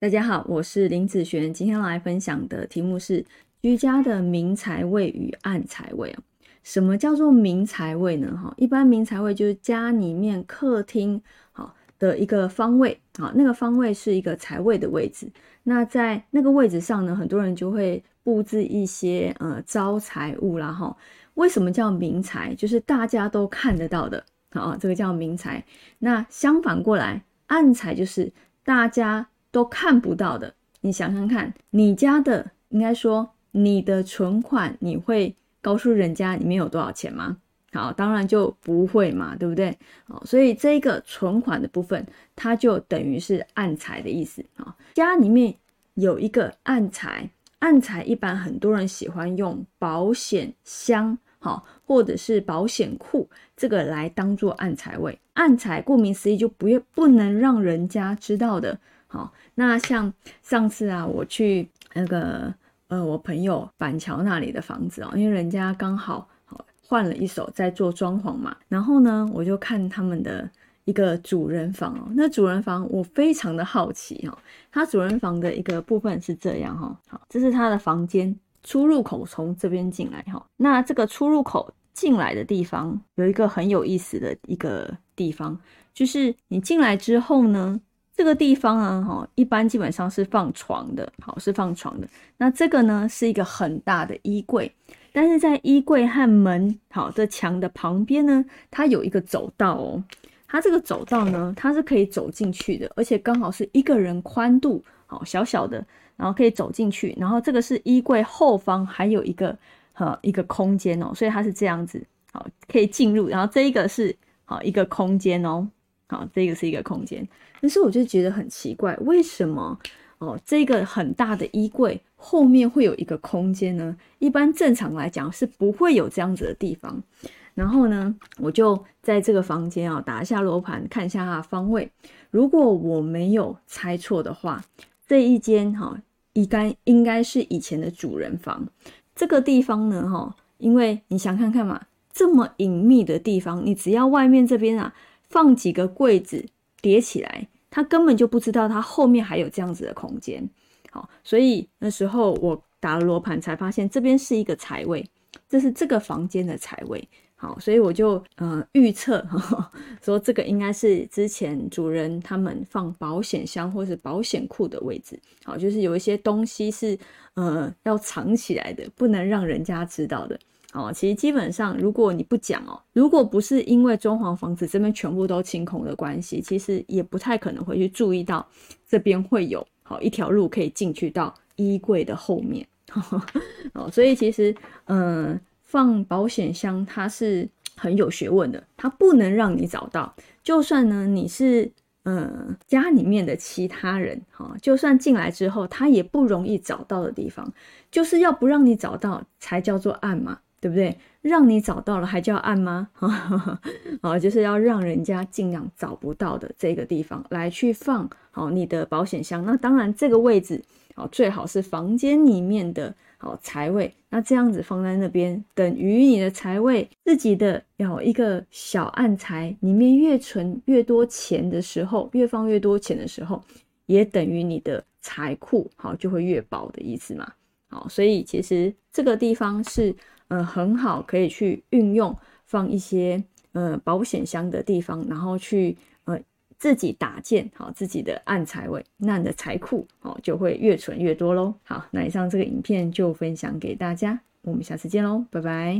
大家好，我是林子璇，今天来分享的题目是居家的明财位与暗财位什么叫做明财位呢？哈，一般明财位就是家里面客厅好的一个方位啊，那个方位是一个财位的位置。那在那个位置上呢，很多人就会布置一些呃招财物啦。哈，为什么叫明财？就是大家都看得到的啊，这个叫明财。那相反过来，暗财就是大家。都看不到的，你想想看，你家的应该说你的存款，你会告诉人家里面有多少钱吗？好，当然就不会嘛，对不对？好，所以这个存款的部分，它就等于是暗财的意思啊。家里面有一个暗财，暗财一般很多人喜欢用保险箱，好，或者是保险库这个来当做暗财位。暗财顾名思义，就不不能让人家知道的。好，那像上次啊，我去那个呃，我朋友板桥那里的房子哦，因为人家刚好换了一手在做装潢嘛，然后呢，我就看他们的一个主人房哦，那主人房我非常的好奇哈，他主人房的一个部分是这样哈，好，这是他的房间出入口从这边进来哈，那这个出入口进来的地方有一个很有意思的一个地方，就是你进来之后呢。这个地方啊，哈，一般基本上是放床的，好，是放床的。那这个呢，是一个很大的衣柜，但是在衣柜和门好的墙的旁边呢，它有一个走道哦。它这个走道呢，它是可以走进去的，而且刚好是一个人宽度，好小小的，然后可以走进去。然后这个是衣柜后方还有一个哈一个空间哦，所以它是这样子，好，可以进入。然后这一个是好一个空间哦。好，这个是一个空间，但是我就觉得很奇怪，为什么哦，这个很大的衣柜后面会有一个空间呢？一般正常来讲是不会有这样子的地方。然后呢，我就在这个房间啊打一下罗盘，看一下它的方位。如果我没有猜错的话，这一间哈应该应该是以前的主人房。这个地方呢，哈，因为你想看看嘛，这么隐秘的地方，你只要外面这边啊。放几个柜子叠起来，他根本就不知道他后面还有这样子的空间。好，所以那时候我打了罗盘才发现这边是一个财位，这是这个房间的财位。好，所以我就呃预测说这个应该是之前主人他们放保险箱或是保险库的位置。好，就是有一些东西是呃要藏起来的，不能让人家知道的。哦，其实基本上，如果你不讲哦，如果不是因为装潢房子这边全部都清空的关系，其实也不太可能会去注意到这边会有好一条路可以进去到衣柜的后面。哦，所以其实，嗯，放保险箱它是很有学问的，它不能让你找到。就算呢你是嗯家里面的其他人，哈，就算进来之后，他也不容易找到的地方，就是要不让你找到才叫做暗嘛。对不对？让你找到了还叫暗吗？好，就是要让人家尽量找不到的这个地方来去放好你的保险箱。那当然，这个位置好最好是房间里面的好财位。那这样子放在那边，等于你的财位自己的有一个小暗财，里面越存越多钱的时候，越放越多钱的时候，也等于你的财库好就会越薄的意思嘛。好，所以其实这个地方是。呃，很好，可以去运用放一些呃保险箱的地方，然后去呃自己搭建好自己的暗财位，那你的财库哦就会越存越多喽。好，那以上这个影片就分享给大家，我们下次见喽，拜拜。